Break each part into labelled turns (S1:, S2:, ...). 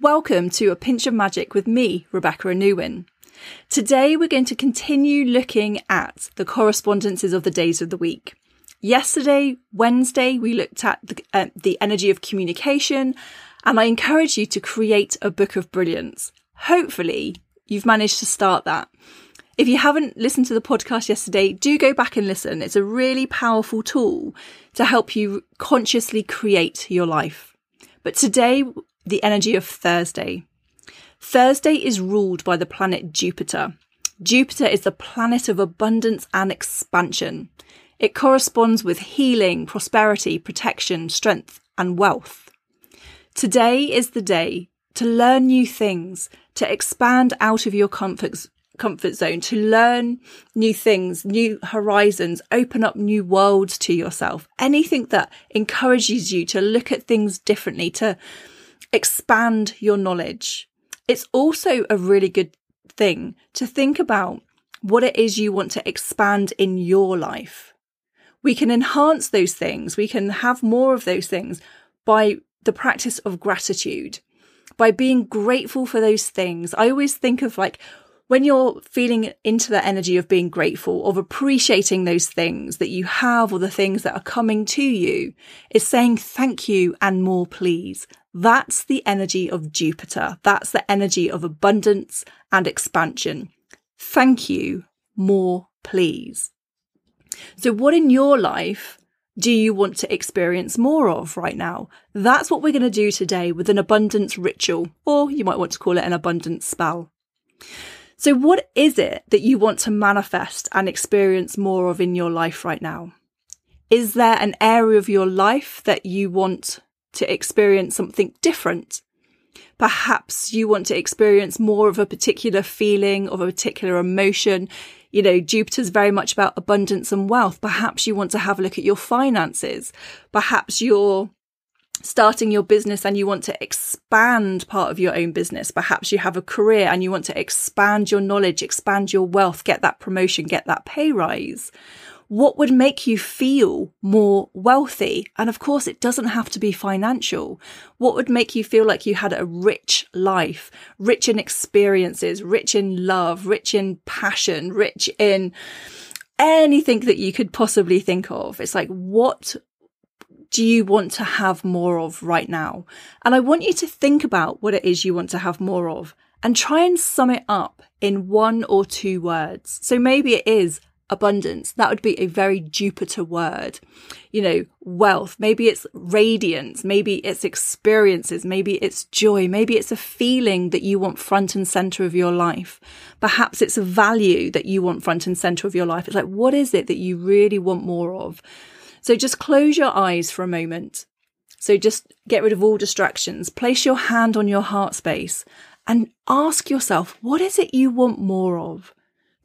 S1: Welcome to A Pinch of Magick with me, Rebecca Anuwin. Today we're going to continue looking at the correspondences of the days of the week. Yesterday, Wednesday, we looked at the, uh, the energy of communication, and I encourage you to create a book of brilliance. Hopefully, you've managed to start that. If you haven't listened to the podcast yesterday, do go back and listen. It's a really powerful tool to help you consciously create your life. But today, the energy of Thursday. Thursday is ruled by the planet Jupiter. Jupiter is the planet of abundance and expansion. It corresponds with healing, prosperity, protection, strength, and wealth. Today is the day to learn new things, to expand out of your comfort, comfort zone, to learn new things, new horizons, open up new worlds to yourself. Anything that encourages you to look at things differently, to expand your knowledge. It's also a really good thing to think about what it is you want to expand in your life. We can enhance those things. We can have more of those things by the practice of gratitude, by being grateful for those things. I always think of like, when you're feeling into the energy of being grateful, of appreciating those things that you have or the things that are coming to you, is saying thank you and more please. That's the energy of Jupiter. That's the energy of abundance and expansion. Thank you, more please. So what in your life do you want to experience more of right now? That's what we're going to do today with an abundance ritual, or you might want to call it an abundance spell. So, what is it that you want to manifest and experience more of in your life right now? Is there an area of your life that you want to experience something different? Perhaps you want to experience more of a particular feeling, of a particular emotion. You know, Jupiter's very much about abundance and wealth. Perhaps you want to have a look at your finances. Perhaps you're starting your business and you want to expand part of your own business. Perhaps you have a career and you want to expand your knowledge, expand your wealth, get that promotion, get that pay rise. What would make you feel more wealthy? And of course, it doesn't have to be financial. What would make you feel like you had a rich life, rich in experiences, rich in love, rich in passion, rich in anything that you could possibly think of? It's like, what do you want to have more of right now? And I want you to think about what it is you want to have more of and try and sum it up in one or two words. So maybe it is abundance. That would be a very Jupiter word. You know, wealth. Maybe it's radiance. Maybe it's experiences. Maybe it's joy. Maybe it's a feeling that you want front and center of your life. Perhaps it's a value that you want front and center of your life. It's like, what is it that you really want more of? So just close your eyes for a moment. So just get rid of all distractions. Place your hand on your heart space and ask yourself, what is it you want more of?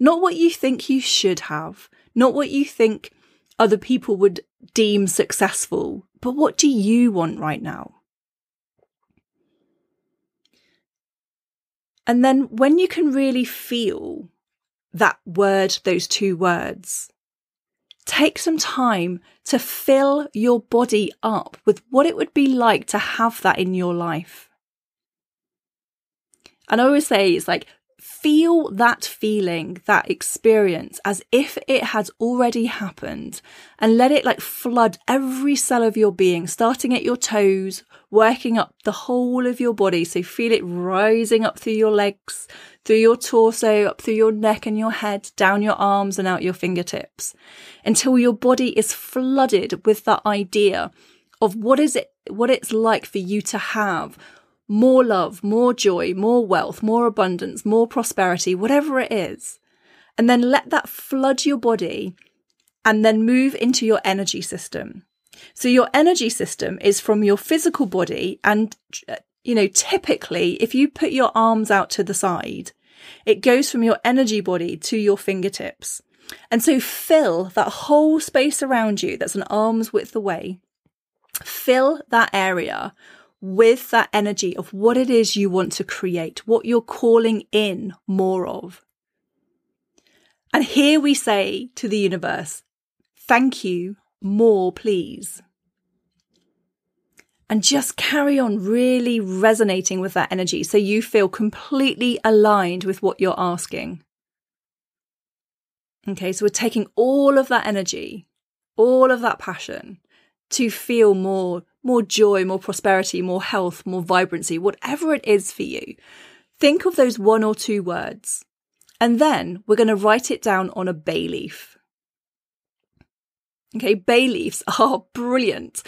S1: Not what you think you should have, not what you think other people would deem successful, but what do you want right now? And then when you can really feel that word, those two words, take some time to fill your body up with what it would be like to have that in your life. And I always say it's like feel that feeling, that experience as if it has already happened and let it like flood every cell of your being, starting at your toes, working up the whole of your body. So feel it rising up through your legs, through your torso, up through your neck and your head, down your arms and out your fingertips until your body is flooded with that idea of what is it, what it's like for you to have more love, more joy, more wealth, more abundance, more prosperity, whatever it is. And then let that flood your body and then move into your energy system. So your energy system is from your physical body. And, uh, you know, typically if you put your arms out to the side, it goes from your energy body to your fingertips. And so fill that whole space around you that's an arm's width away. Fill that area with that energy of what it is you want to create, what you're calling in more of. And here we say to the universe, thank you, more please. and just carry on really resonating with that energy so you feel completely aligned with what you're asking. Okay, so we're taking all of that energy, all of that passion to feel more more joy, more prosperity, more health, more vibrancy, whatever it is for you. Think of those one or two words. And then we're going to write it down on a bay leaf. Okay, bay leaves are brilliant.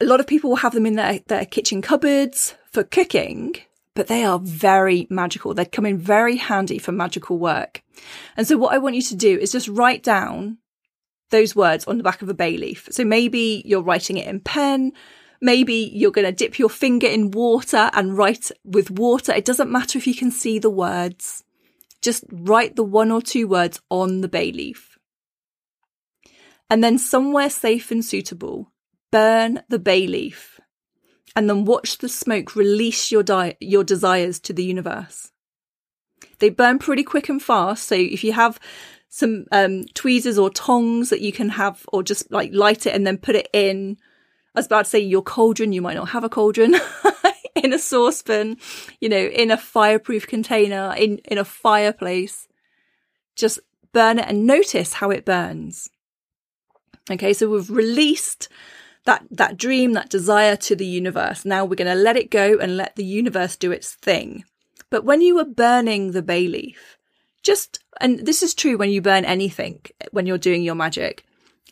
S1: A lot of people will have them in their, their kitchen cupboards for cooking, but they are very magical. They come in very handy for magical work. And so what I want you to do is just write down those words on the back of a bay leaf. So maybe you're writing it in pen. Maybe you're going to dip your finger in water and write with water. It doesn't matter if you can see the words. Just write the one or two words on the bay leaf. And then somewhere safe and suitable, burn the bay leaf and then watch the smoke release your di- your desires to the universe. They burn pretty quick and fast. So if you have some um, tweezers or tongs that you can have, or just like light it and then put it in. I was about to say your cauldron. You might not have a cauldron. in a saucepan, you know, in a fireproof container, in, in a fireplace. Just burn it and notice how it burns. Okay, so we've released that, that dream, that desire to the universe. Now we're going to let it go and let the universe do its thing. But when you are burning the bay leaf, just, and this is true when you burn anything, when you're doing your magic,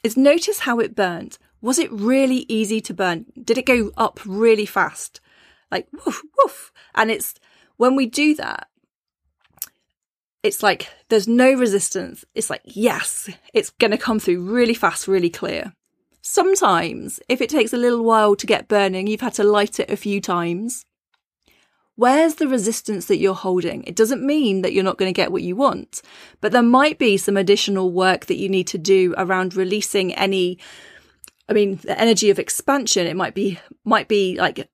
S1: is notice how it burned. Was it really easy to burn? Did it go up really fast? Like woof, woof. And it's when we do that, it's like there's no resistance. It's like, yes, it's going to come through really fast, really clear. Sometimes, if it takes a little while to get burning, you've had to light it a few times. Where's the resistance that you're holding? It doesn't mean that you're not going to get what you want, but there might be some additional work that you need to do around releasing any, I mean, the energy of expansion. It might be, might be like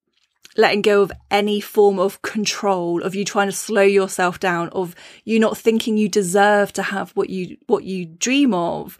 S1: letting go of any form of control, of you trying to slow yourself down, of you not thinking you deserve to have what you, what you dream of,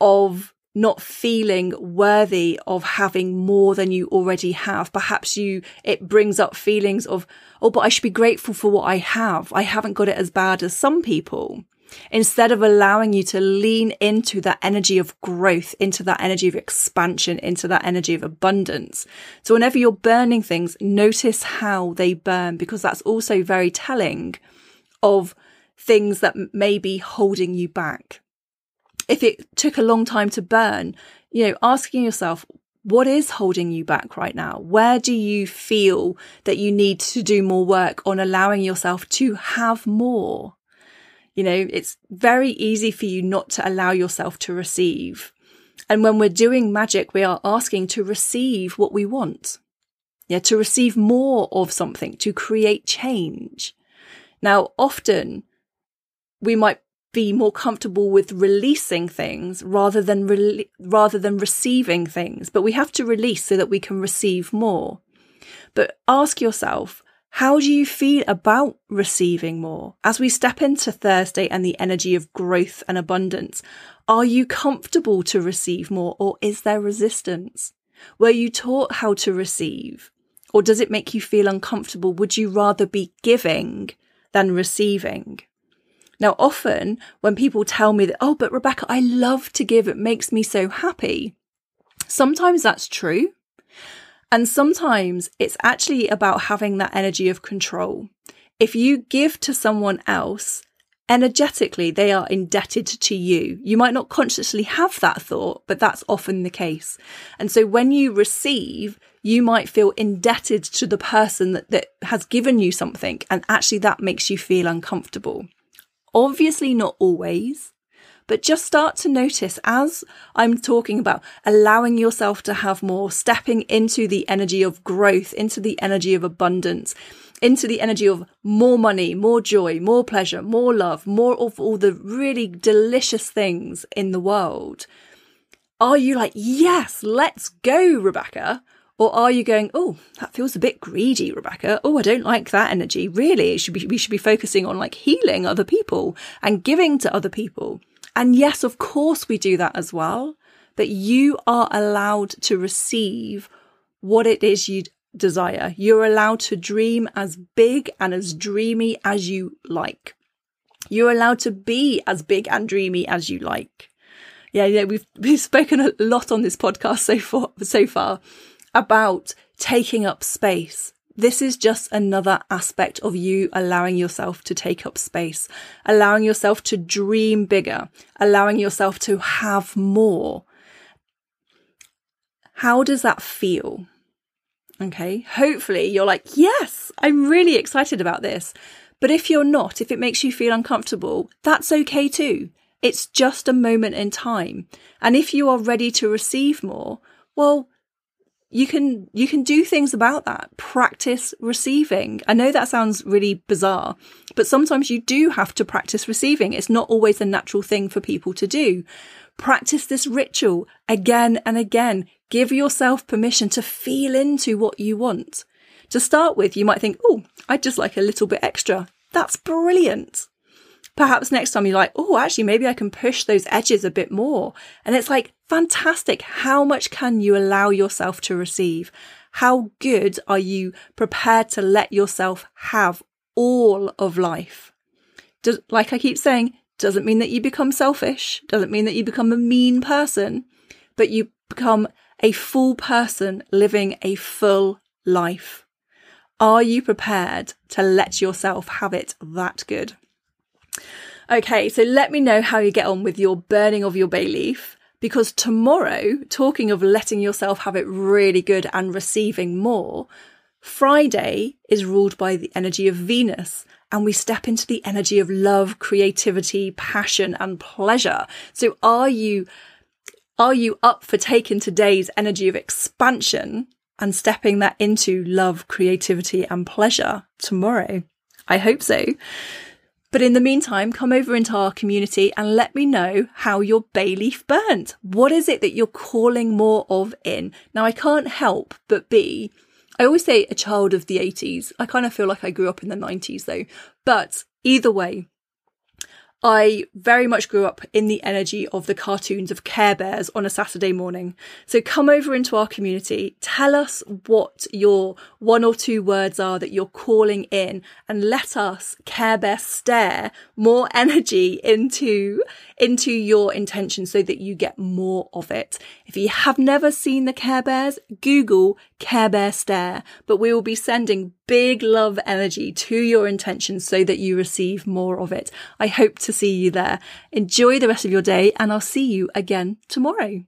S1: of not feeling worthy of having more than you already have. Perhaps you, it brings up feelings of, oh, but I should be grateful for what I have. I haven't got it as bad as some people. Instead of allowing you to lean into that energy of growth, into that energy of expansion, into that energy of abundance. So whenever you're burning things, notice how they burn because that's also very telling of things that may be holding you back if it took a long time to burn, you know, asking yourself, what is holding you back right now? Where do you feel that you need to do more work on allowing yourself to have more? You know, it's very easy for you not to allow yourself to receive. And when we're doing magic, we are asking to receive what we want. Yeah, to receive more of something, to create change. Now, often we might be more comfortable with releasing things rather than re- rather than receiving things. But we have to release so that we can receive more. But ask yourself how do you feel about receiving more? As we step into thursday and the energy of growth and abundance are you comfortable to receive more or is there resistance? Were you taught how to receive? Or does it make you feel uncomfortable? Would you rather be giving than receiving now, often when people tell me that, oh, but Rebecca, I love to give, it makes me so happy. Sometimes that's true. And sometimes it's actually about having that energy of control. If you give to someone else, energetically, they are indebted to you. You might not consciously have that thought, but that's often the case. And so when you receive, you might feel indebted to the person that, that has given you something. And actually that makes you feel uncomfortable. Obviously, not always, but just start to notice as I'm talking about allowing yourself to have more, stepping into the energy of growth, into the energy of abundance, into the energy of more money, more joy, more pleasure, more love, more of all the really delicious things in the world. Are you like, yes, let's go, Rebecca? Or are you going, oh, that feels a bit greedy, Rebecca? Oh, I don't like that energy. Really, should be, we should be focusing on like healing other people and giving to other people. And yes, of course we do that as well. But you are allowed to receive what it is you desire. You're allowed to dream as big and as dreamy as you like. You're allowed to be as big and dreamy as you like. Yeah, yeah, we've we've spoken a lot on this podcast so far so far about taking up space. This is just another aspect of you allowing yourself to take up space, allowing yourself to dream bigger, allowing yourself to have more. How does that feel? Okay. Hopefully you're like, yes, I'm really excited about this. But if you're not, if it makes you feel uncomfortable, that's okay too. It's just a moment in time. And if you are ready to receive more, well, you can you can do things about that. Practice receiving. I know that sounds really bizarre but sometimes you do have to practice receiving. It's not always a natural thing for people to do. Practice this ritual again and again. Give yourself permission to feel into what you want. To start with you might think oh i'd just like a little bit extra. That's brilliant perhaps next time you're like, oh, actually, maybe I can push those edges a bit more. And it's like, fantastic. How much can you allow yourself to receive? How good are you prepared to let yourself have all of life? Does, like I keep saying, doesn't mean that you become selfish, doesn't mean that you become a mean person, but you become a full person living a full life. Are you prepared to let yourself have it that good? Okay, so let me know how you get on with your burning of your bay leaf because tomorrow, talking of letting yourself have it really good and receiving more, Friday is ruled by the energy of Venus and we step into the energy of love, creativity, passion and pleasure. So are you are you up for taking today's energy of expansion and stepping that into love, creativity and pleasure tomorrow? I hope so. But in the meantime, come over into our community and let me know how your bay leaf burnt. What is it that you're calling more of in? Now, I can't help but be, I always say a child of the 80s. I kind of feel like I grew up in the 90s though. But either way, I very much grew up in the energy of the cartoons of Care Bears on a Saturday morning. So come over into our community, tell us what your one or two words are that you're calling in and let us Care Bear stare more energy into, into your intention so that you get more of it. If you have never seen the Care Bears, Google Care Bear stare, but we will be sending big love energy to your intention so that you receive more of it. I hope to see you there. Enjoy the rest of your day and I'll see you again tomorrow.